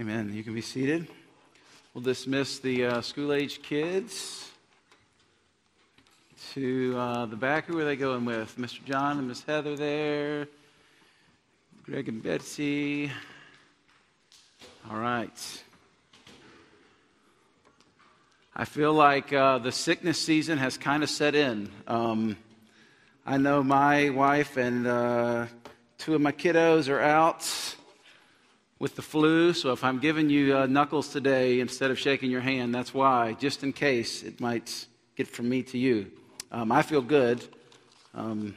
Amen. You can be seated. We'll dismiss the uh, school age kids to uh, the back. Who are they going with? Mr. John and Miss Heather there. Greg and Betsy. All right. I feel like uh, the sickness season has kind of set in. Um, I know my wife and uh, two of my kiddos are out with the flu, so if I'm giving you uh, knuckles today instead of shaking your hand, that's why, just in case it might get from me to you. Um, I feel good, um,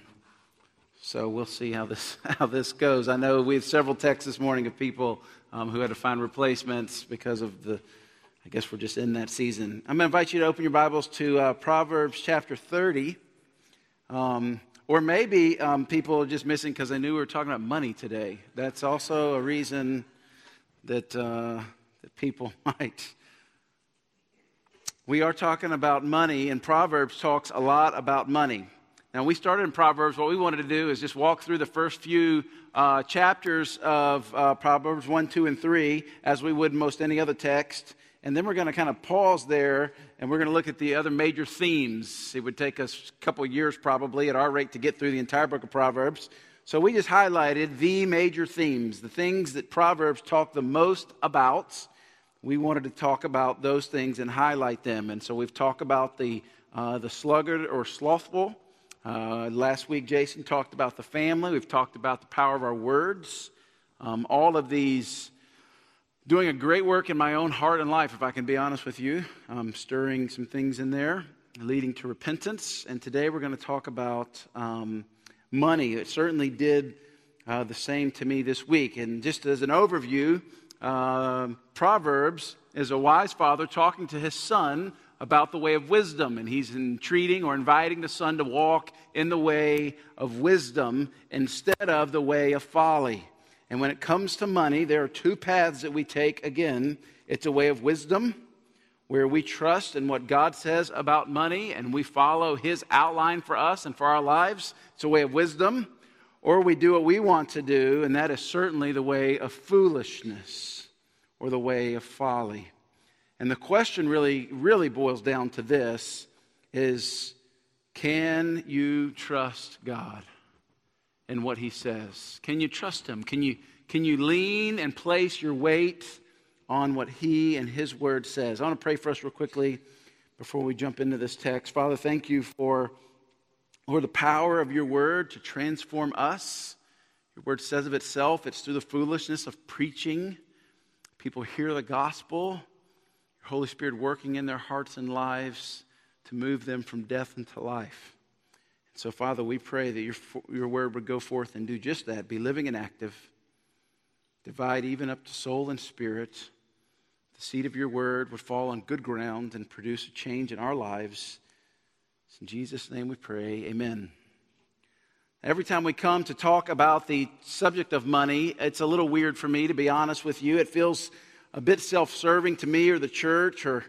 so we'll see how this, how this goes. I know we have several texts this morning of people um, who had to find replacements because of the, I guess we're just in that season. I'm going to invite you to open your Bibles to uh, Proverbs chapter 30. Um, or maybe um, people are just missing because they knew we were talking about money today. That's also a reason that, uh, that people might. We are talking about money, and Proverbs talks a lot about money. Now, we started in Proverbs. What we wanted to do is just walk through the first few uh, chapters of uh, Proverbs 1, 2, and 3, as we would most any other text. And then we're going to kind of pause there and we're going to look at the other major themes. It would take us a couple years probably at our rate to get through the entire book of Proverbs. So we just highlighted the major themes, the things that Proverbs talk the most about. We wanted to talk about those things and highlight them. And so we've talked about the, uh, the sluggard or slothful. Uh, last week, Jason talked about the family. We've talked about the power of our words. Um, all of these doing a great work in my own heart and life, if I can be honest with you. I'm stirring some things in there, leading to repentance. And today we're going to talk about um, money. It certainly did uh, the same to me this week. And just as an overview, uh, Proverbs is a wise father talking to his son about the way of wisdom. And he's entreating or inviting the son to walk in the way of wisdom instead of the way of folly. And when it comes to money, there are two paths that we take. Again, it's a way of wisdom, where we trust in what God says about money and we follow His outline for us and for our lives. It's a way of wisdom. Or we do what we want to do, and that is certainly the way of foolishness or the way of folly. And the question really, really boils down to this is can you trust God? in what he says? Can you trust him? Can you, can you lean and place your weight on what he and his word says? I want to pray for us real quickly before we jump into this text. Father, thank you for, for the power of your word to transform us. Your word says of itself, it's through the foolishness of preaching. People hear the gospel, your Holy Spirit working in their hearts and lives to move them from death into life. And So, Father, we pray that your, your word would go forth and do just that be living and active, divide even up to soul and spirit. The seed of your word would fall on good ground and produce a change in our lives. It's in Jesus' name we pray. Amen. Every time we come to talk about the subject of money, it's a little weird for me, to be honest with you. It feels a bit self serving to me or the church or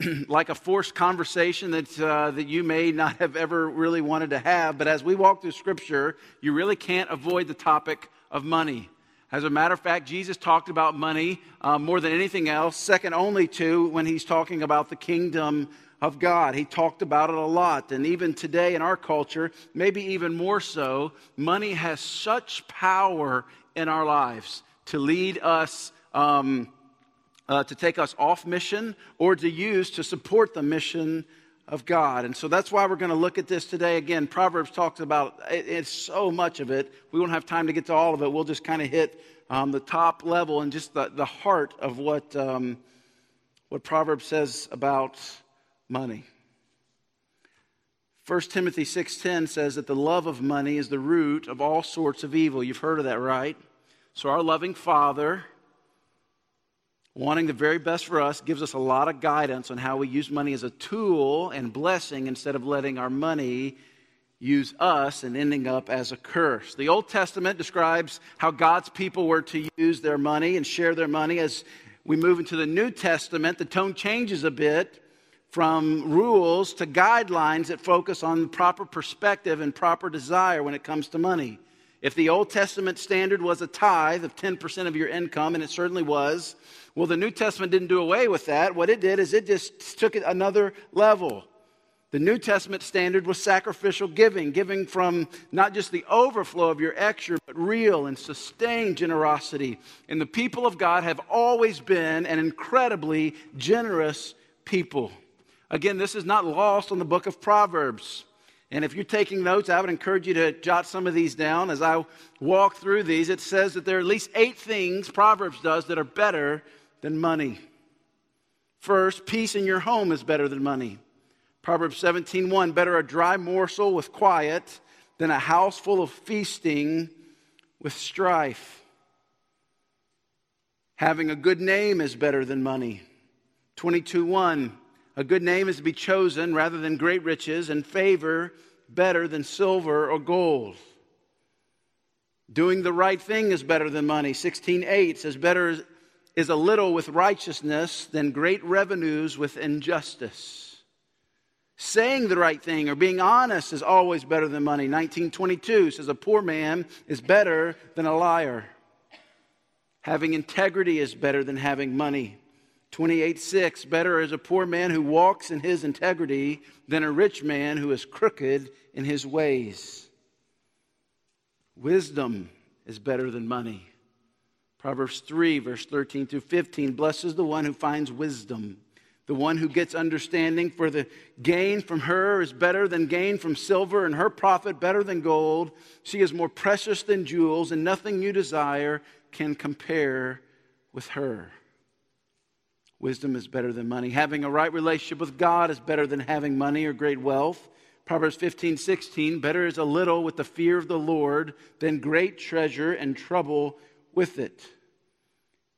like a forced conversation that, uh, that you may not have ever really wanted to have. But as we walk through Scripture, you really can't avoid the topic of money. As a matter of fact, Jesus talked about money uh, more than anything else, second only to when he's talking about the kingdom of God. He talked about it a lot. And even today in our culture, maybe even more so, money has such power in our lives to lead us. Um, uh, to take us off mission or to use to support the mission of God. And so that's why we're going to look at this today. Again, Proverbs talks about it, it's so much of it. We won't have time to get to all of it. We'll just kind of hit um, the top level and just the, the heart of what, um, what Proverbs says about money. 1 Timothy 6:10 says that the love of money is the root of all sorts of evil. You've heard of that, right? So our loving Father wanting the very best for us gives us a lot of guidance on how we use money as a tool and blessing instead of letting our money use us and ending up as a curse. The Old Testament describes how God's people were to use their money and share their money. As we move into the New Testament, the tone changes a bit from rules to guidelines that focus on proper perspective and proper desire when it comes to money. If the Old Testament standard was a tithe of 10% of your income, and it certainly was, well, the New Testament didn't do away with that. What it did is it just took it another level. The New Testament standard was sacrificial giving, giving from not just the overflow of your extra, but real and sustained generosity. And the people of God have always been an incredibly generous people. Again, this is not lost on the book of Proverbs. And if you're taking notes, I would encourage you to jot some of these down. As I walk through these, it says that there are at least eight things Proverbs does that are better than money. First, peace in your home is better than money. Proverbs 17:1 better a dry morsel with quiet than a house full of feasting with strife. Having a good name is better than money. 22:1 a good name is to be chosen rather than great riches, and favor better than silver or gold. Doing the right thing is better than money. 16:8 says better is a little with righteousness than great revenues with injustice. Saying the right thing or being honest is always better than money. 1922 says a poor man is better than a liar. Having integrity is better than having money. 28 6 Better is a poor man who walks in his integrity than a rich man who is crooked in his ways. Wisdom is better than money. Proverbs 3, verse 13 through 15 Blessed is the one who finds wisdom. The one who gets understanding, for the gain from her is better than gain from silver, and her profit better than gold. She is more precious than jewels, and nothing you desire can compare with her. Wisdom is better than money. Having a right relationship with God is better than having money or great wealth. Proverbs 15, 16, better is a little with the fear of the Lord than great treasure and trouble with it.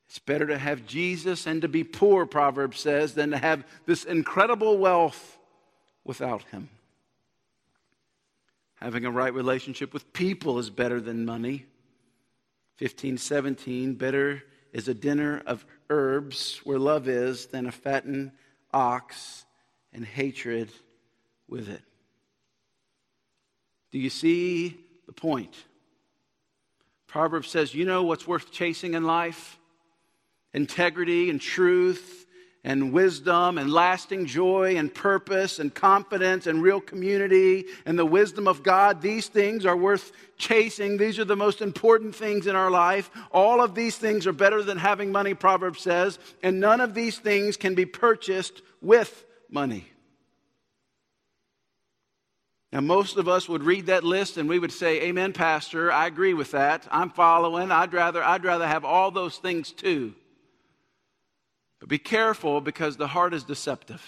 It's better to have Jesus and to be poor, Proverbs says, than to have this incredible wealth without him. Having a right relationship with people is better than money. 1517, better is a dinner of herbs where love is than a fattened ox and hatred with it. Do you see the point? Proverbs says, You know what's worth chasing in life? Integrity and truth and wisdom and lasting joy and purpose and confidence and real community and the wisdom of God, these things are worth chasing. These are the most important things in our life. All of these things are better than having money, Proverbs says, and none of these things can be purchased with money. Now, most of us would read that list and we would say, Amen, Pastor. I agree with that. I'm following. I'd rather, I'd rather have all those things too. But be careful because the heart is deceptive.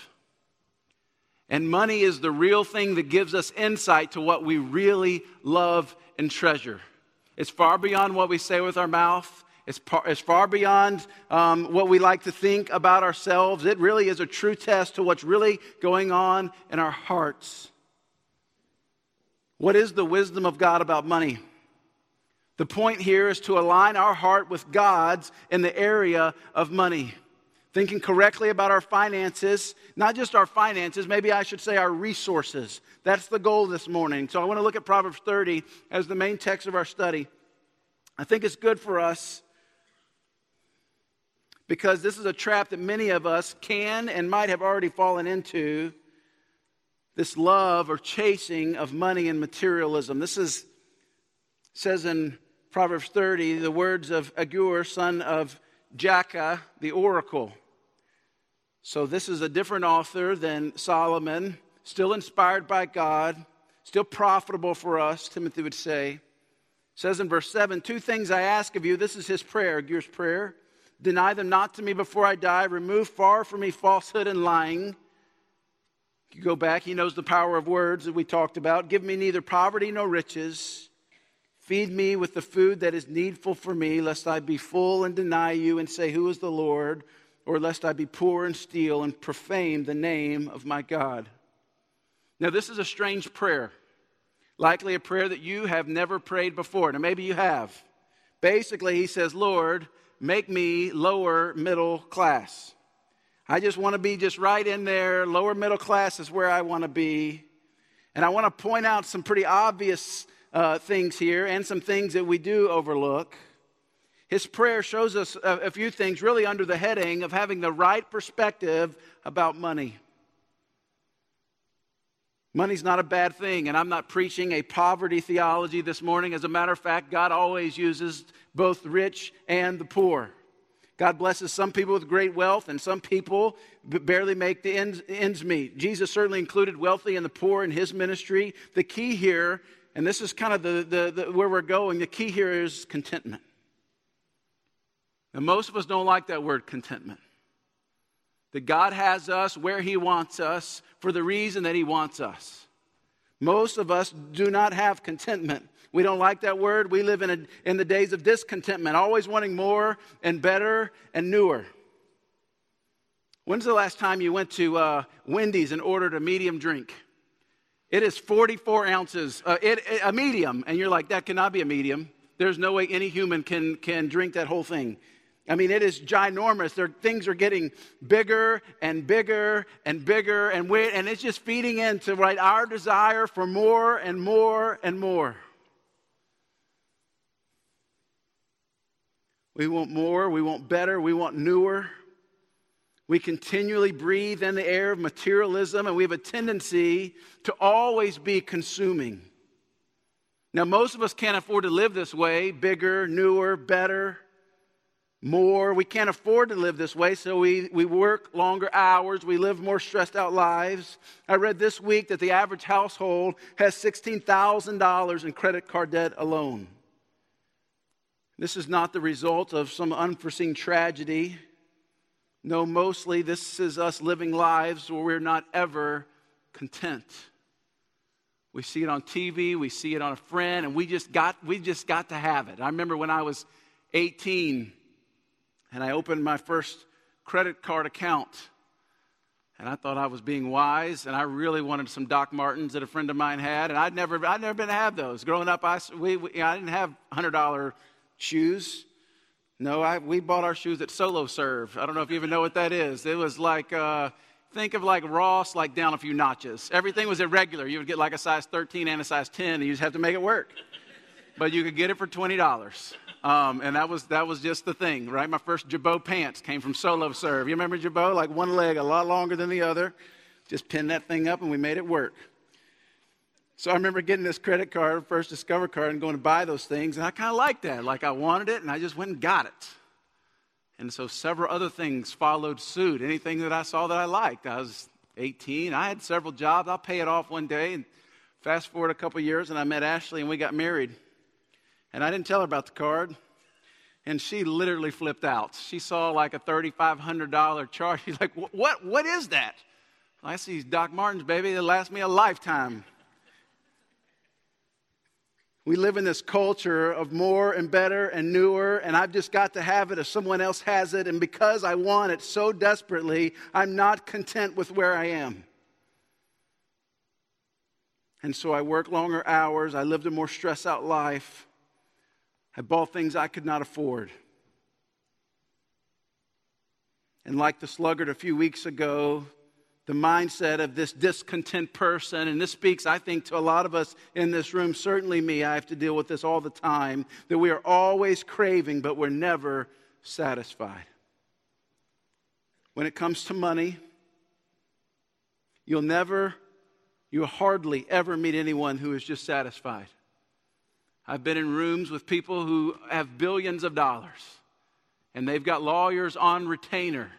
And money is the real thing that gives us insight to what we really love and treasure. It's far beyond what we say with our mouth. It's, par, it's far beyond um, what we like to think about ourselves. It really is a true test to what's really going on in our hearts. What is the wisdom of God about money? The point here is to align our heart with God's in the area of money thinking correctly about our finances, not just our finances, maybe I should say our resources. That's the goal this morning. So I want to look at Proverbs 30 as the main text of our study. I think it's good for us because this is a trap that many of us can and might have already fallen into this love or chasing of money and materialism. This is says in Proverbs 30 the words of Agur, son of Jakeh, the oracle. So, this is a different author than Solomon, still inspired by God, still profitable for us, Timothy would say. Says in verse 7 Two things I ask of you. This is his prayer, Agur's prayer. Deny them not to me before I die. Remove far from me falsehood and lying. You go back, he knows the power of words that we talked about. Give me neither poverty nor riches. Feed me with the food that is needful for me, lest I be full and deny you and say, Who is the Lord? or lest I be poor and steal and profane the name of my God. Now, this is a strange prayer, likely a prayer that you have never prayed before. Now, maybe you have. Basically, he says, Lord, make me lower middle class. I just want to be just right in there. Lower middle class is where I want to be. And I want to point out some pretty obvious uh, things here and some things that we do overlook. His prayer shows us a, a few things really under the heading of having the right perspective about money. Money's not a bad thing, and I'm not preaching a poverty theology this morning. As a matter of fact, God always uses both the rich and the poor. God blesses some people with great wealth, and some people barely make the ends, ends meet. Jesus certainly included wealthy and the poor in his ministry. The key here, and this is kind of the, the, the where we're going, the key here is contentment. And most of us don't like that word contentment. That God has us where He wants us for the reason that He wants us. Most of us do not have contentment. We don't like that word. We live in, a, in the days of discontentment, always wanting more and better and newer. When's the last time you went to uh, Wendy's and ordered a medium drink? It is 44 ounces, uh, it, it, a medium, and you're like, that cannot be a medium. There's no way any human can, can drink that whole thing. I mean, it is ginormous. Things are getting bigger and bigger and bigger, and, we, and it's just feeding into right, our desire for more and more and more. We want more, we want better, we want newer. We continually breathe in the air of materialism, and we have a tendency to always be consuming. Now, most of us can't afford to live this way bigger, newer, better more. We can't afford to live this way, so we, we work longer hours. We live more stressed out lives. I read this week that the average household has $16,000 in credit card debt alone. This is not the result of some unforeseen tragedy. No, mostly this is us living lives where we're not ever content. We see it on TV, we see it on a friend, and we just got, we just got to have it. I remember when I was 18, and I opened my first credit card account. And I thought I was being wise, and I really wanted some Doc Martens that a friend of mine had, and I'd never, I'd never been to have those. Growing up, I, we, we I didn't have $100 shoes. No, I, we bought our shoes at Solo Serve. I don't know if you even know what that is. It was like, uh, think of like Ross, like down a few notches. Everything was irregular. You would get like a size 13 and a size 10, and you just have to make it work. But you could get it for $20. Um, and that was, that was just the thing, right? My first Jabot pants came from Solo Serve. You remember Jabot? Like one leg a lot longer than the other. Just pinned that thing up and we made it work. So I remember getting this credit card, first Discover card, and going to buy those things. And I kind of liked that. Like I wanted it and I just went and got it. And so several other things followed suit. Anything that I saw that I liked. I was 18. I had several jobs. I'll pay it off one day. And fast forward a couple years, and I met Ashley and we got married. And I didn't tell her about the card. And she literally flipped out. She saw like a $3,500 charge. She's like, what, what is that? I see Doc Martens, baby. It'll last me a lifetime. We live in this culture of more and better and newer, and I've just got to have it if someone else has it. And because I want it so desperately, I'm not content with where I am. And so I work longer hours. I lived a more stress out life. I bought things I could not afford. And like the sluggard a few weeks ago, the mindset of this discontent person, and this speaks, I think, to a lot of us in this room, certainly me, I have to deal with this all the time, that we are always craving, but we're never satisfied. When it comes to money, you'll never, you'll hardly ever meet anyone who is just satisfied. I've been in rooms with people who have billions of dollars and they've got lawyers on retainer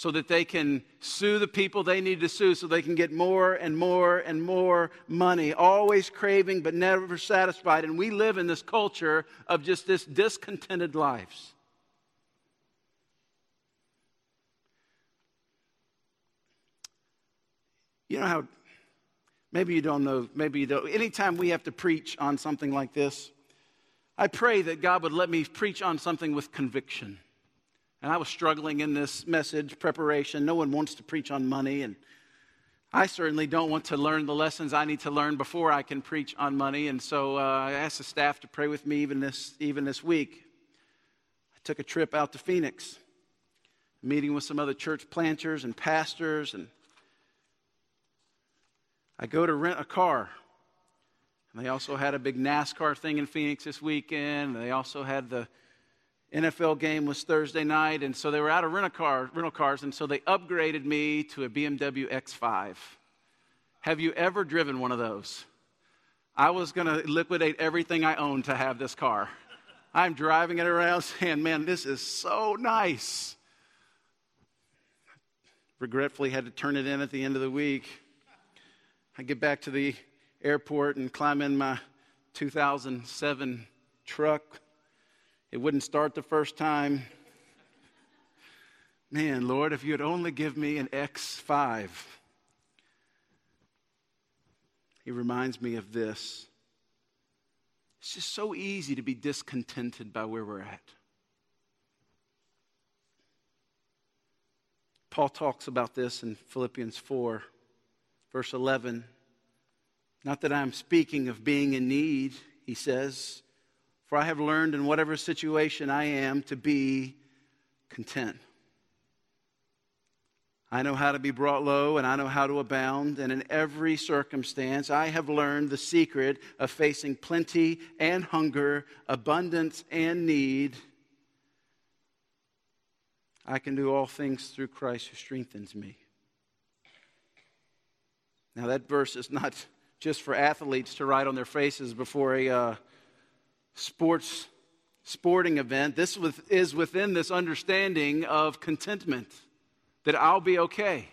so that they can sue the people they need to sue so they can get more and more and more money, always craving but never satisfied. And we live in this culture of just this discontented lives. You know how Maybe you don't know, maybe you don't. Anytime we have to preach on something like this, I pray that God would let me preach on something with conviction. And I was struggling in this message preparation. No one wants to preach on money, and I certainly don't want to learn the lessons I need to learn before I can preach on money. And so uh, I asked the staff to pray with me even this, even this week. I took a trip out to Phoenix, meeting with some other church planters and pastors and I go to rent a car. And they also had a big NASCAR thing in Phoenix this weekend. They also had the NFL game was Thursday night, and so they were out of rental, car, rental cars, and so they upgraded me to a BMW X5. Have you ever driven one of those? I was going to liquidate everything I owned to have this car. I'm driving it around saying, man, this is so nice. Regretfully, had to turn it in at the end of the week. I get back to the airport and climb in my 2007 truck. It wouldn't start the first time. Man, Lord, if you'd only give me an X5. He reminds me of this. It's just so easy to be discontented by where we're at. Paul talks about this in Philippians 4, verse 11. Not that I'm speaking of being in need, he says, for I have learned in whatever situation I am to be content. I know how to be brought low and I know how to abound. And in every circumstance, I have learned the secret of facing plenty and hunger, abundance and need. I can do all things through Christ who strengthens me. Now, that verse is not just for athletes to write on their faces before a uh, sports sporting event. This is within this understanding of contentment that I'll be okay.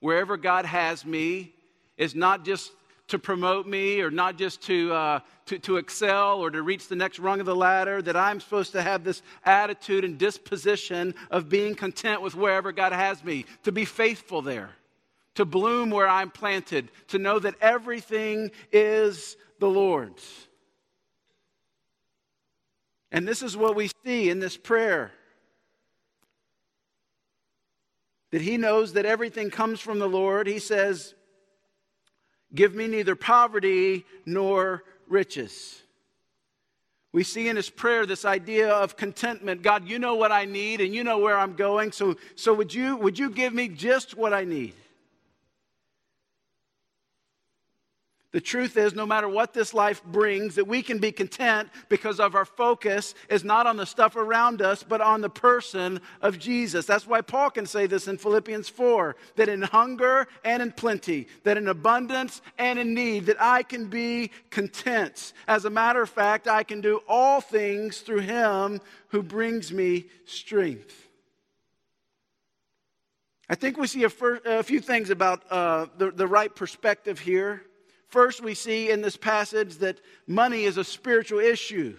Wherever God has me is not just to promote me or not just to, uh, to, to excel or to reach the next rung of the ladder, that I'm supposed to have this attitude and disposition of being content with wherever God has me, to be faithful there, to bloom where I'm planted, to know that everything is the Lord's. And this is what we see in this prayer that he knows that everything comes from the Lord. He says, Give me neither poverty nor riches. We see in his prayer this idea of contentment. God, you know what I need and you know where I'm going. So, so would, you, would you give me just what I need? The truth is, no matter what this life brings, that we can be content because of our focus is not on the stuff around us, but on the person of Jesus. That's why Paul can say this in Philippians 4 that in hunger and in plenty, that in abundance and in need, that I can be content. As a matter of fact, I can do all things through him who brings me strength. I think we see a, few things about uh, the, the right perspective here. First, we see in this passage that money is a spiritual issue.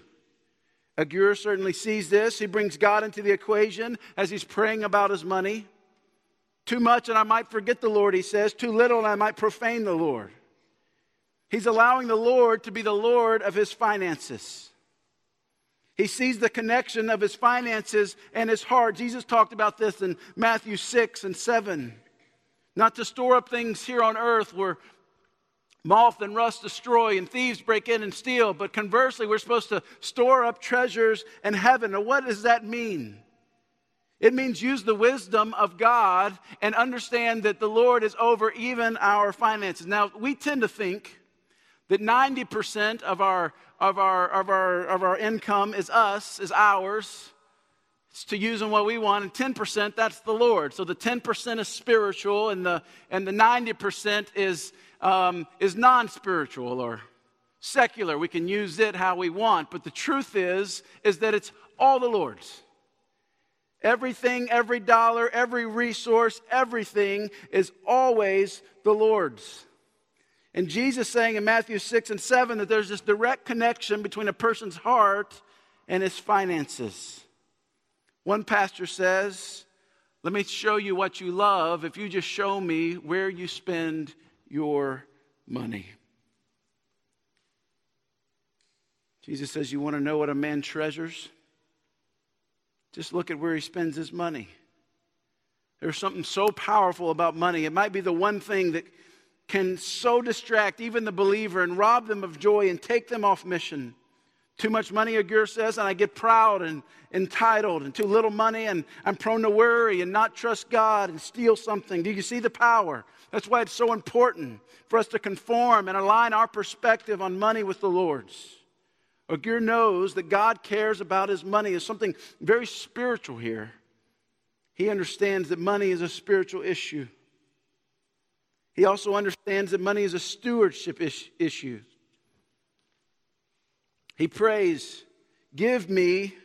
Agur certainly sees this. He brings God into the equation as he's praying about his money. Too much and I might forget the Lord, he says. Too little and I might profane the Lord. He's allowing the Lord to be the Lord of his finances. He sees the connection of his finances and his heart. Jesus talked about this in Matthew 6 and 7. Not to store up things here on earth where Moth and rust destroy, and thieves break in and steal. But conversely, we're supposed to store up treasures in heaven. Now, what does that mean? It means use the wisdom of God and understand that the Lord is over even our finances. Now, we tend to think that 90% of our, of our, of our, of our income is us, is ours. It's to use in what we want, and 10% that's the Lord. So the 10% is spiritual, and the, and the 90% is um, is non spiritual or secular. We can use it how we want, but the truth is, is that it's all the Lord's. Everything, every dollar, every resource, everything is always the Lord's. And Jesus saying in Matthew 6 and 7 that there's this direct connection between a person's heart and his finances. One pastor says, Let me show you what you love if you just show me where you spend your money. Jesus says, You want to know what a man treasures? Just look at where he spends his money. There's something so powerful about money. It might be the one thing that can so distract even the believer and rob them of joy and take them off mission. Too much money, Agur says, and I get proud and entitled, and too little money, and I'm prone to worry and not trust God and steal something. Do you see the power? That's why it's so important for us to conform and align our perspective on money with the Lord's. Agur knows that God cares about his money as something very spiritual here. He understands that money is a spiritual issue. He also understands that money is a stewardship issue. He prays, Give me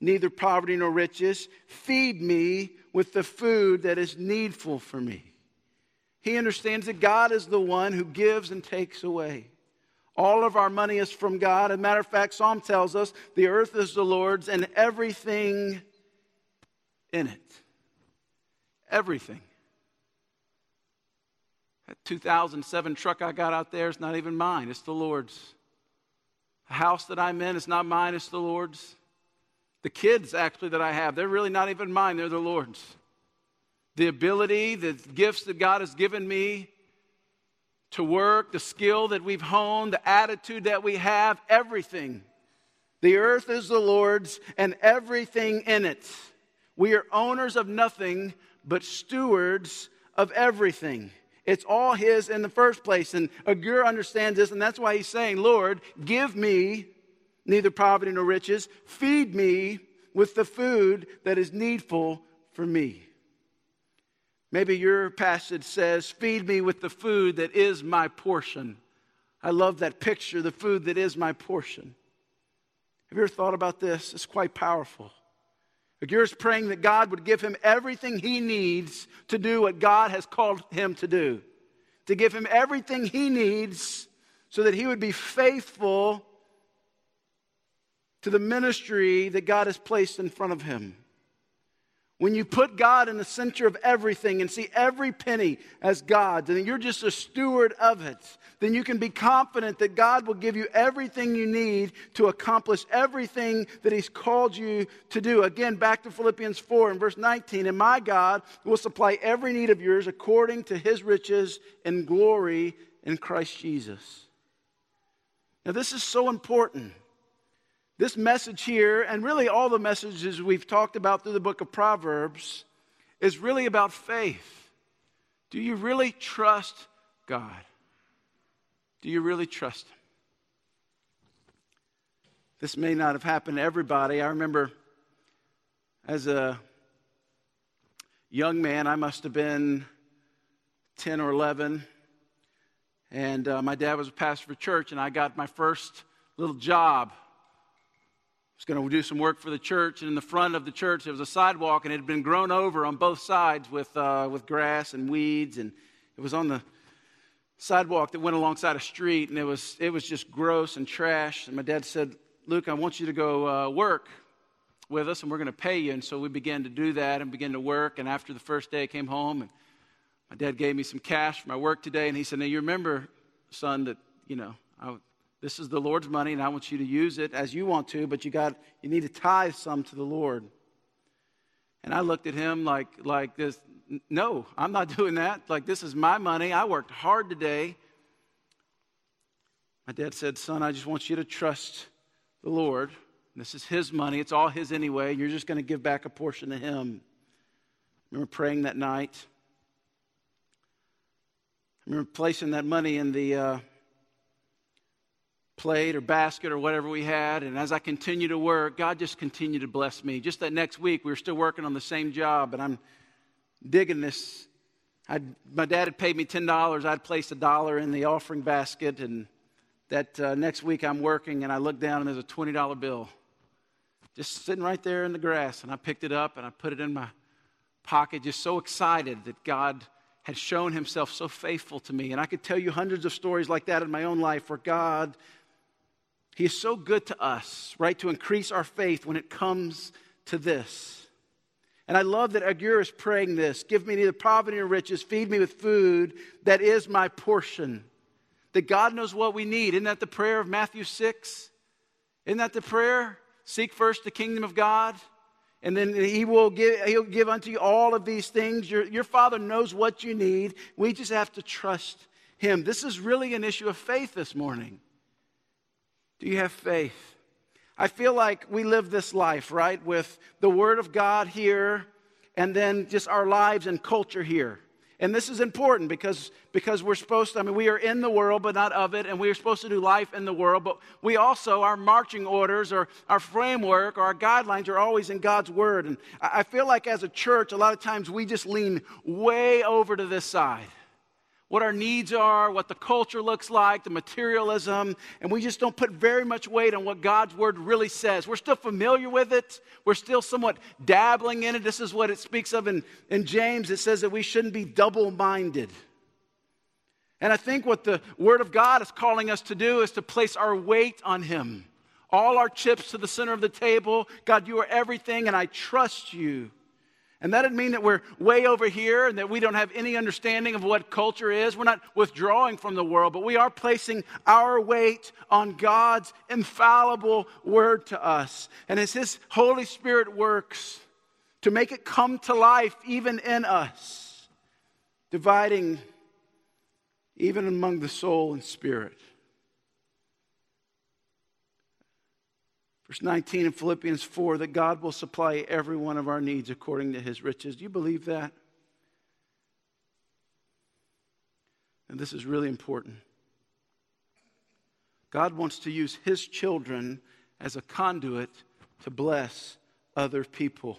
neither poverty nor riches, feed me with the food that is needful for me. He understands that God is the one who gives and takes away. All of our money is from God. As a matter of fact, Psalm tells us the earth is the Lord's and everything in it. Everything. That 2007 truck I got out there is not even mine, it's the Lord's. The house that I'm in is not mine, it's the Lord's. The kids, actually, that I have, they're really not even mine, they're the Lord's. The ability, the gifts that God has given me to work, the skill that we've honed, the attitude that we have, everything. The earth is the Lord's and everything in it. We are owners of nothing, but stewards of everything. It's all His in the first place. And Agur understands this, and that's why he's saying, Lord, give me neither poverty nor riches, feed me with the food that is needful for me. Maybe your passage says, Feed me with the food that is my portion. I love that picture, the food that is my portion. Have you ever thought about this? It's quite powerful. Agur is praying that God would give him everything he needs to do what God has called him to do, to give him everything he needs so that he would be faithful to the ministry that God has placed in front of him. When you put God in the center of everything and see every penny as God's, and you're just a steward of it, then you can be confident that God will give you everything you need to accomplish everything that He's called you to do. Again, back to Philippians 4 and verse 19. And my God will supply every need of yours according to His riches and glory in Christ Jesus. Now, this is so important. This message here, and really all the messages we've talked about through the book of Proverbs, is really about faith. Do you really trust God? Do you really trust Him? This may not have happened to everybody. I remember as a young man, I must have been 10 or 11, and uh, my dad was a pastor for church, and I got my first little job was going to do some work for the church, and in the front of the church there was a sidewalk, and it had been grown over on both sides with, uh, with grass and weeds, and it was on the sidewalk that went alongside a street, and it was, it was just gross and trash. And my dad said, Luke, I want you to go uh, work with us, and we're going to pay you. And so we began to do that and began to work. And after the first day, I came home, and my dad gave me some cash for my work today, and he said, Now you remember, son, that, you know, I, this is the Lord's money, and I want you to use it as you want to, but you got you need to tithe some to the Lord. And I looked at him like like this. No, I'm not doing that. Like this is my money. I worked hard today. My dad said, "Son, I just want you to trust the Lord. This is His money. It's all His anyway. You're just going to give back a portion to Him." I remember praying that night. I remember placing that money in the. Uh, plate or basket or whatever we had. And as I continued to work, God just continued to bless me. Just that next week, we were still working on the same job, and I'm digging this. I'd, my dad had paid me $10. I'd placed a dollar in the offering basket, and that uh, next week I'm working, and I look down, and there's a $20 bill just sitting right there in the grass. And I picked it up, and I put it in my pocket, just so excited that God had shown himself so faithful to me. And I could tell you hundreds of stories like that in my own life where God he is so good to us, right, to increase our faith when it comes to this. And I love that Agur is praying this Give me neither poverty nor riches, feed me with food that is my portion. That God knows what we need. Isn't that the prayer of Matthew 6? Isn't that the prayer? Seek first the kingdom of God, and then he will give, he'll give unto you all of these things. Your, your Father knows what you need. We just have to trust Him. This is really an issue of faith this morning. Do you have faith? I feel like we live this life, right, with the Word of God here and then just our lives and culture here. And this is important because, because we're supposed to, I mean, we are in the world, but not of it, and we are supposed to do life in the world, but we also, our marching orders or our framework or our guidelines are always in God's Word. And I feel like as a church, a lot of times we just lean way over to this side what our needs are, what the culture looks like, the materialism, and we just don't put very much weight on what God's word really says. We're still familiar with it, we're still somewhat dabbling in it. This is what it speaks of in, in James. It says that we shouldn't be double minded. And I think what the Word of God is calling us to do is to place our weight on Him. All our chips to the center of the table. God, you are everything, and I trust you. And that doesn't mean that we're way over here and that we don't have any understanding of what culture is. We're not withdrawing from the world, but we are placing our weight on God's infallible word to us. And as His Holy Spirit works to make it come to life even in us, dividing even among the soul and spirit. Verse 19 in Philippians 4 that God will supply every one of our needs according to his riches. Do you believe that? And this is really important. God wants to use his children as a conduit to bless other people.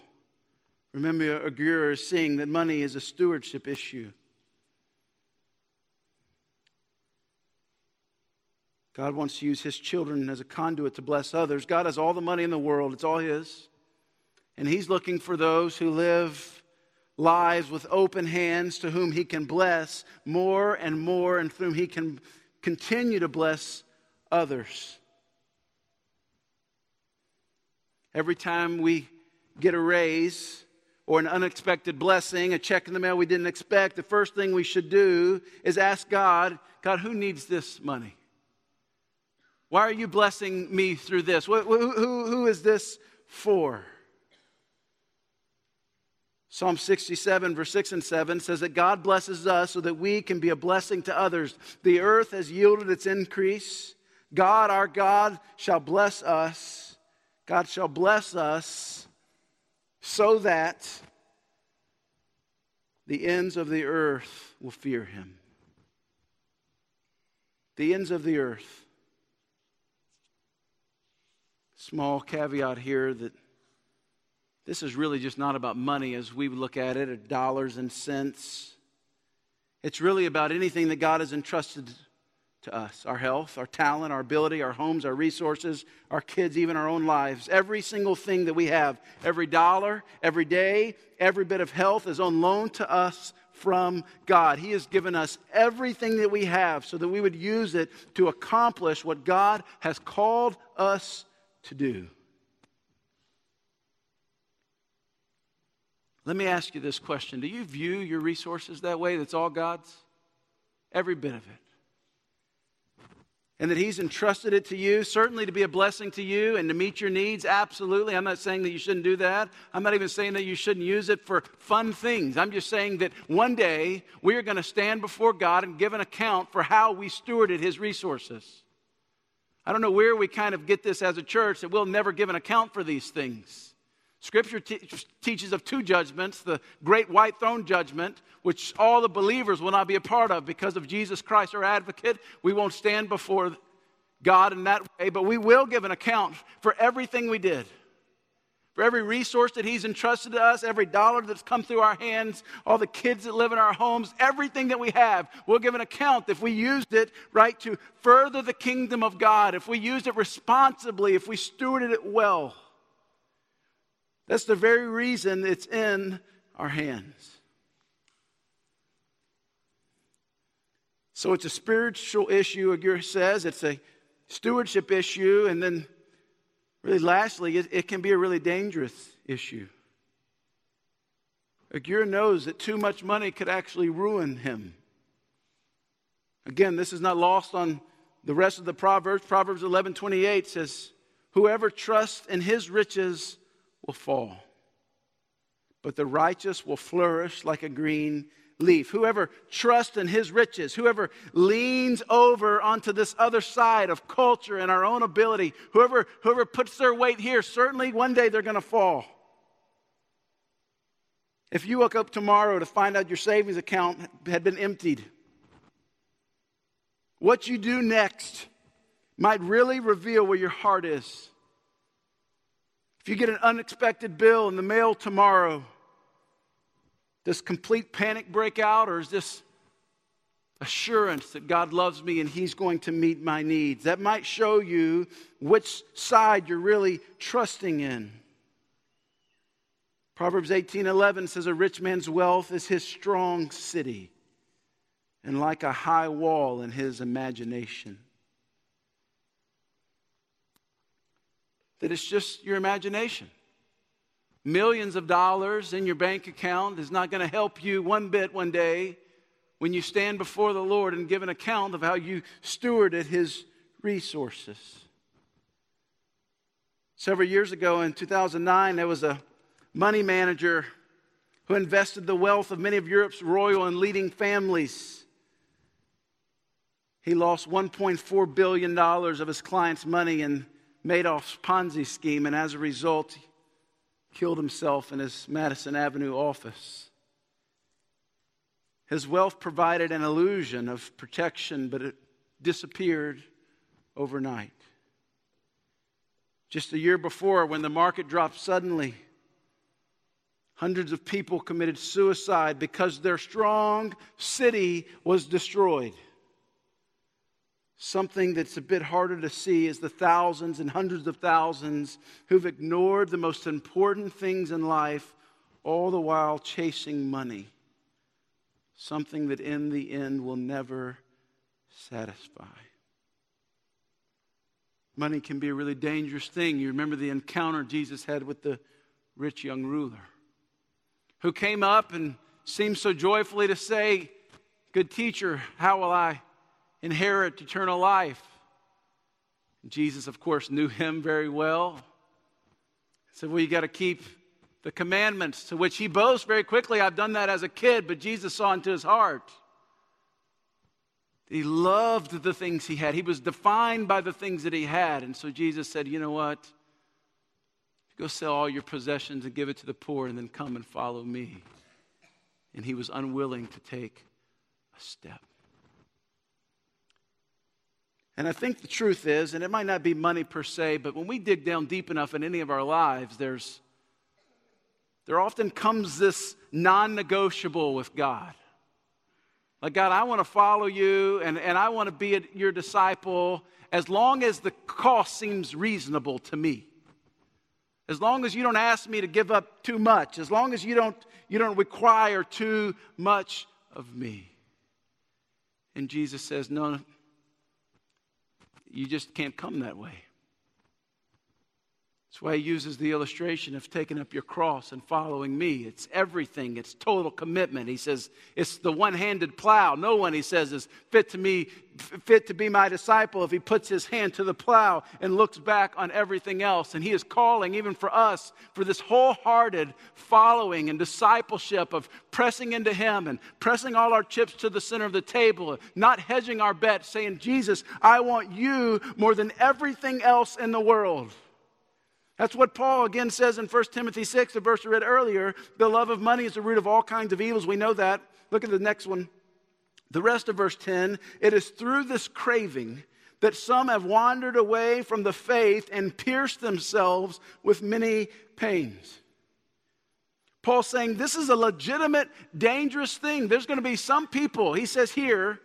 Remember, Agur is saying that money is a stewardship issue. God wants to use his children as a conduit to bless others. God has all the money in the world, it's all his. And he's looking for those who live lives with open hands to whom he can bless more and more and through whom he can continue to bless others. Every time we get a raise or an unexpected blessing, a check in the mail we didn't expect, the first thing we should do is ask God, God, who needs this money? Why are you blessing me through this? Who, who, who is this for? Psalm 67, verse 6 and 7 says that God blesses us so that we can be a blessing to others. The earth has yielded its increase. God, our God, shall bless us. God shall bless us so that the ends of the earth will fear him. The ends of the earth small caveat here that this is really just not about money as we look at it, or dollars and cents. It's really about anything that God has entrusted to us our health, our talent, our ability, our homes, our resources, our kids, even our own lives. Every single thing that we have, every dollar, every day, every bit of health is on loan to us from God. He has given us everything that we have so that we would use it to accomplish what God has called us to do. Let me ask you this question Do you view your resources that way? That's all God's? Every bit of it. And that He's entrusted it to you, certainly to be a blessing to you and to meet your needs? Absolutely. I'm not saying that you shouldn't do that. I'm not even saying that you shouldn't use it for fun things. I'm just saying that one day we are going to stand before God and give an account for how we stewarded His resources. I don't know where we kind of get this as a church that we'll never give an account for these things. Scripture te- teaches of two judgments the great white throne judgment, which all the believers will not be a part of because of Jesus Christ, our advocate. We won't stand before God in that way, but we will give an account for everything we did for every resource that He's entrusted to us, every dollar that's come through our hands, all the kids that live in our homes, everything that we have, we'll give an account if we used it right to further the kingdom of God, if we used it responsibly, if we stewarded it well. That's the very reason it's in our hands. So it's a spiritual issue, Agur says. It's a stewardship issue, and then Really, lastly, it, it can be a really dangerous issue. Agur knows that too much money could actually ruin him. Again, this is not lost on the rest of the Proverbs. Proverbs 11 28 says, Whoever trusts in his riches will fall, but the righteous will flourish like a green leaf, whoever trusts in his riches, whoever leans over onto this other side of culture and our own ability, whoever, whoever puts their weight here, certainly one day they're going to fall. If you woke up tomorrow to find out your savings account had been emptied, what you do next might really reveal where your heart is. If you get an unexpected bill in the mail tomorrow, does complete panic break out, or is this assurance that God loves me and He's going to meet my needs? That might show you which side you're really trusting in. Proverbs 18:11 says a rich man's wealth is his strong city and like a high wall in his imagination. That it's just your imagination millions of dollars in your bank account is not going to help you one bit one day when you stand before the Lord and give an account of how you stewarded His resources. Several years ago in 2009, there was a money manager who invested the wealth of many of Europe's royal and leading families. He lost $1.4 billion of his clients' money in Madoff's Ponzi scheme, and as a result, killed himself in his Madison Avenue office. His wealth provided an illusion of protection, but it disappeared overnight. Just a year before, when the market dropped suddenly, hundreds of people committed suicide because their strong city was destroyed. Something that's a bit harder to see is the thousands and hundreds of thousands who've ignored the most important things in life, all the while chasing money. Something that in the end will never satisfy. Money can be a really dangerous thing. You remember the encounter Jesus had with the rich young ruler who came up and seemed so joyfully to say, Good teacher, how will I inherit eternal life. Jesus, of course, knew him very well. He said, Well, you got to keep the commandments, to which he boasts very quickly. I've done that as a kid, but Jesus saw into his heart. He loved the things he had. He was defined by the things that he had. And so Jesus said, You know what? Go sell all your possessions and give it to the poor, and then come and follow me. And he was unwilling to take a step. And I think the truth is, and it might not be money per se, but when we dig down deep enough in any of our lives, there's there often comes this non negotiable with God. Like, God, I want to follow you and, and I want to be a, your disciple as long as the cost seems reasonable to me. As long as you don't ask me to give up too much, as long as you don't, you don't require too much of me. And Jesus says, No, you just can't come that way. That's why he uses the illustration of taking up your cross and following me. It's everything, it's total commitment. He says it's the one handed plow. No one, he says, is fit to, me, fit to be my disciple if he puts his hand to the plow and looks back on everything else. And he is calling, even for us, for this wholehearted following and discipleship of pressing into him and pressing all our chips to the center of the table, not hedging our bet, saying, Jesus, I want you more than everything else in the world. That's what Paul again says in 1 Timothy 6, the verse we read earlier. The love of money is the root of all kinds of evils. We know that. Look at the next one. The rest of verse 10 it is through this craving that some have wandered away from the faith and pierced themselves with many pains. Paul's saying this is a legitimate, dangerous thing. There's going to be some people, he says here,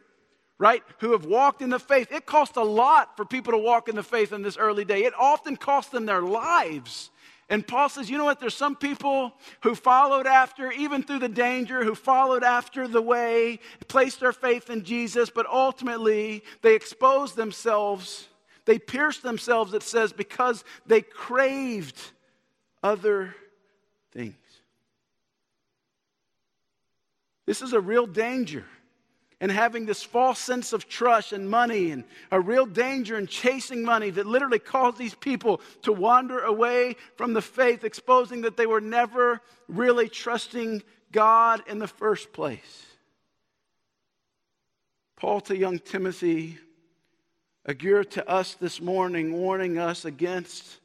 right, who have walked in the faith. It cost a lot for people to walk in the faith in this early day. It often cost them their lives. And Paul says, you know what? There's some people who followed after, even through the danger, who followed after the way, placed their faith in Jesus, but ultimately they exposed themselves, they pierced themselves, it says, because they craved other things. This is a real danger and having this false sense of trust and money and a real danger in chasing money that literally caused these people to wander away from the faith, exposing that they were never really trusting God in the first place. Paul to young Timothy, Agur to us this morning, warning us against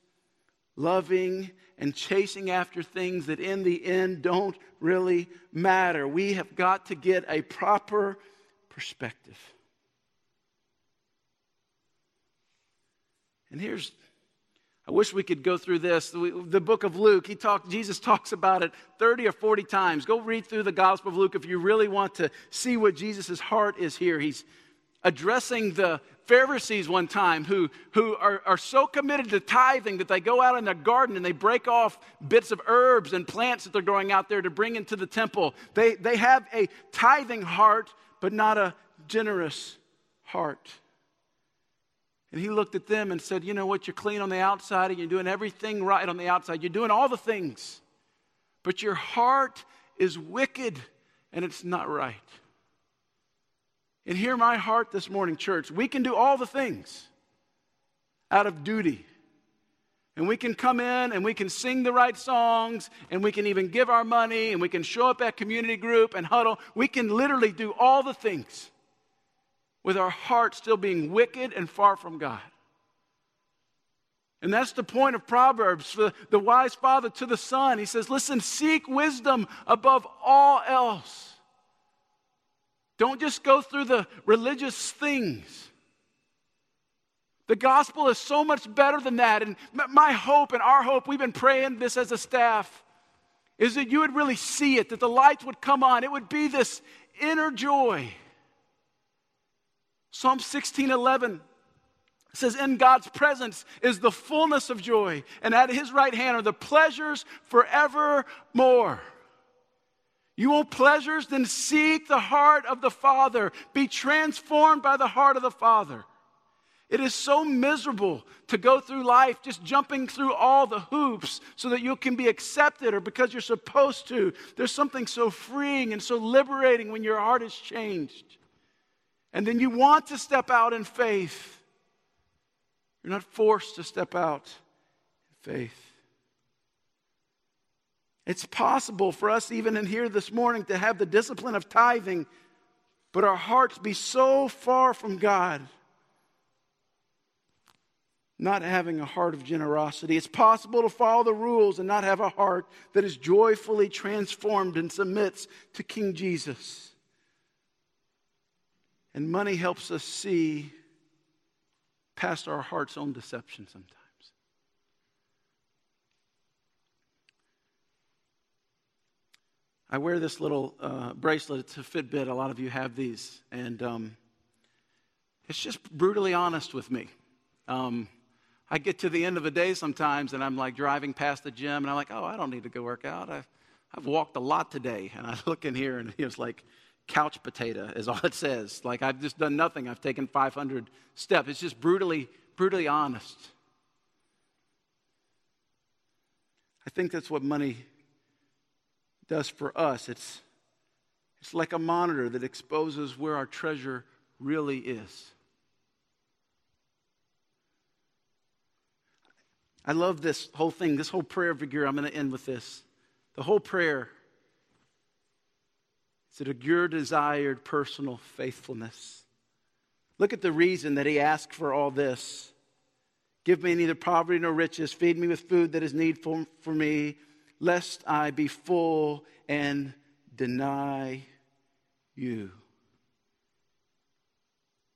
loving and chasing after things that in the end don't really matter. We have got to get a proper perspective. And here's I wish we could go through this. The book of Luke, he talked, Jesus talks about it 30 or 40 times. Go read through the Gospel of Luke if you really want to see what Jesus' heart is here. He's addressing the Pharisees one time who, who are, are so committed to tithing that they go out in their garden and they break off bits of herbs and plants that they're growing out there to bring into the temple. They, they have a tithing heart, but not a generous heart. And he looked at them and said, You know what? You're clean on the outside and you're doing everything right on the outside. You're doing all the things, but your heart is wicked and it's not right. And hear my heart this morning, church. We can do all the things out of duty. And we can come in and we can sing the right songs and we can even give our money and we can show up at community group and huddle. We can literally do all the things with our heart still being wicked and far from God. And that's the point of Proverbs. For the wise father to the son, he says, Listen, seek wisdom above all else. Don't just go through the religious things. The gospel is so much better than that. And my hope and our hope, we've been praying this as a staff, is that you would really see it, that the lights would come on. It would be this inner joy. Psalm 16 11 says, In God's presence is the fullness of joy, and at his right hand are the pleasures forevermore. You want pleasures? Then seek the heart of the Father. Be transformed by the heart of the Father. It is so miserable to go through life just jumping through all the hoops so that you can be accepted or because you're supposed to. There's something so freeing and so liberating when your heart is changed. And then you want to step out in faith. You're not forced to step out in faith. It's possible for us, even in here this morning, to have the discipline of tithing, but our hearts be so far from God, not having a heart of generosity. It's possible to follow the rules and not have a heart that is joyfully transformed and submits to King Jesus. And money helps us see past our heart's own deception sometimes. I wear this little uh, bracelet. It's a Fitbit. A lot of you have these. And um, it's just brutally honest with me. Um, I get to the end of the day sometimes and I'm like driving past the gym and I'm like, oh, I don't need to go work out. I've, I've walked a lot today. And I look in here and it's like couch potato, is all it says. Like I've just done nothing. I've taken 500 steps. It's just brutally, brutally honest. I think that's what money does for us. It's, it's like a monitor that exposes where our treasure really is. I love this whole thing, this whole prayer figure. I'm going to end with this. The whole prayer is a your desired personal faithfulness. Look at the reason that he asked for all this. Give me neither poverty nor riches. Feed me with food that is needful for me lest I be full and deny you.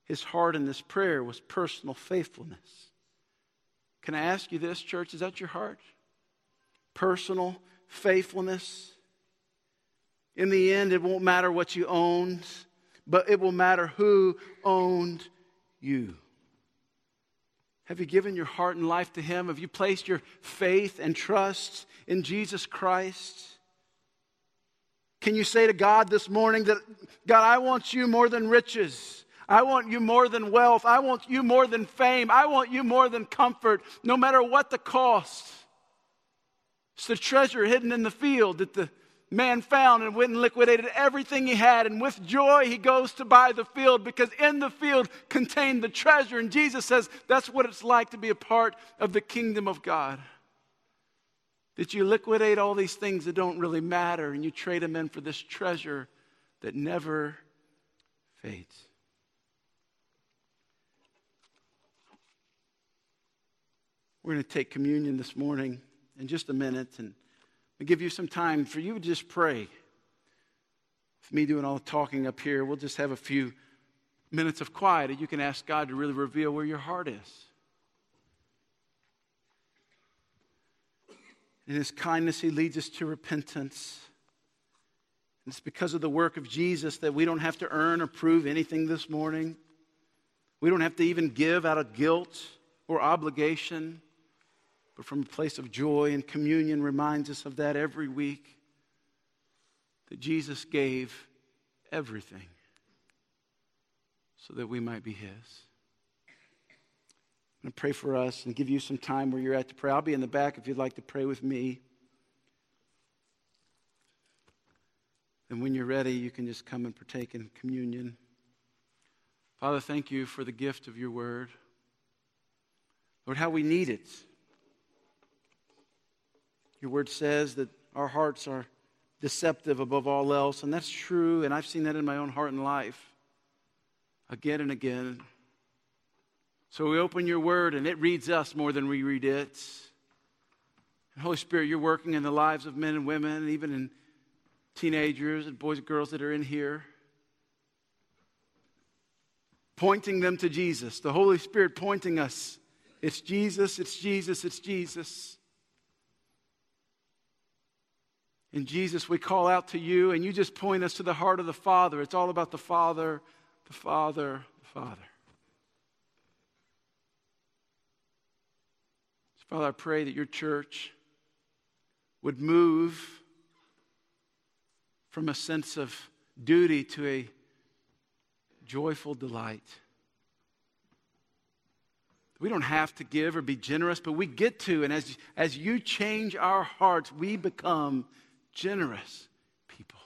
His heart in this prayer was personal faithfulness. Can I ask you this, church? Is that your heart? Personal faithfulness. In the end, it won't matter what you owned, but it will matter who owned you. Have you given your heart and life to Him? Have you placed your faith and trust in Jesus Christ? Can you say to God this morning that, God, I want you more than riches? I want you more than wealth. I want you more than fame. I want you more than comfort, no matter what the cost. It's the treasure hidden in the field that the man found and went and liquidated everything he had. And with joy, he goes to buy the field because in the field contained the treasure. And Jesus says that's what it's like to be a part of the kingdom of God. That you liquidate all these things that don't really matter and you trade them in for this treasure that never fades. We're going to take communion this morning in just a minute and give you some time for you to just pray. With me doing all the talking up here, we'll just have a few minutes of quiet and you can ask God to really reveal where your heart is. In His kindness, He leads us to repentance. It's because of the work of Jesus that we don't have to earn or prove anything this morning. We don't have to even give out of guilt or obligation, but from a place of joy and communion reminds us of that every week that Jesus gave everything so that we might be His. I'm going to pray for us and give you some time where you're at to pray. I'll be in the back if you'd like to pray with me. And when you're ready, you can just come and partake in communion. Father, thank you for the gift of your word. Lord, how we need it. Your word says that our hearts are deceptive above all else, and that's true, and I've seen that in my own heart and life again and again. So we open your word, and it reads us more than we read it. And Holy Spirit, you're working in the lives of men and women, and even in teenagers and boys and girls that are in here pointing them to Jesus, the Holy Spirit pointing us. It's Jesus, it's Jesus, it's Jesus. In Jesus, we call out to you, and you just point us to the heart of the Father. It's all about the Father, the Father, the Father. So, Father, I pray that your church would move from a sense of duty to a joyful delight. We don't have to give or be generous, but we get to. And as, as you change our hearts, we become generous people.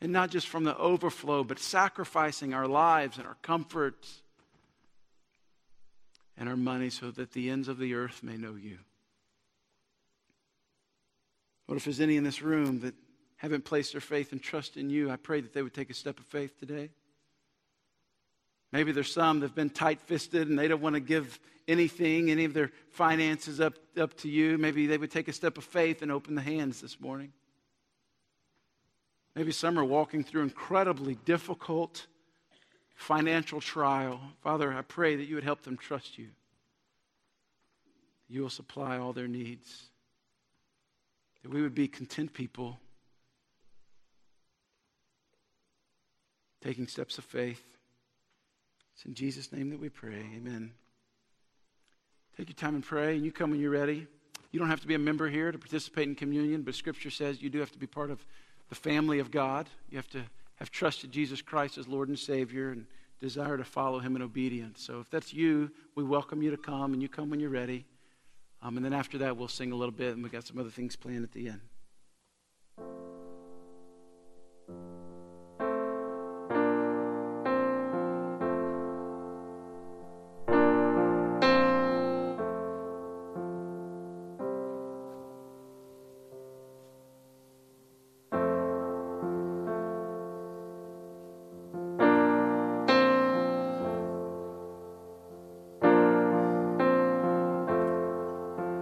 And not just from the overflow, but sacrificing our lives and our comforts and our money so that the ends of the earth may know you. What if there's any in this room that haven't placed their faith and trust in you, I pray that they would take a step of faith today. Maybe there's some that have been tight fisted and they don't want to give anything, any of their finances up, up to you. Maybe they would take a step of faith and open the hands this morning. Maybe some are walking through incredibly difficult financial trial. Father, I pray that you would help them trust you. You will supply all their needs. That we would be content people taking steps of faith. It's in Jesus' name that we pray. Amen. Take your time and pray, and you come when you're ready. You don't have to be a member here to participate in communion, but Scripture says you do have to be part of the family of God. You have to have trusted Jesus Christ as Lord and Savior and desire to follow Him in obedience. So if that's you, we welcome you to come, and you come when you're ready. Um, and then after that, we'll sing a little bit, and we've got some other things planned at the end.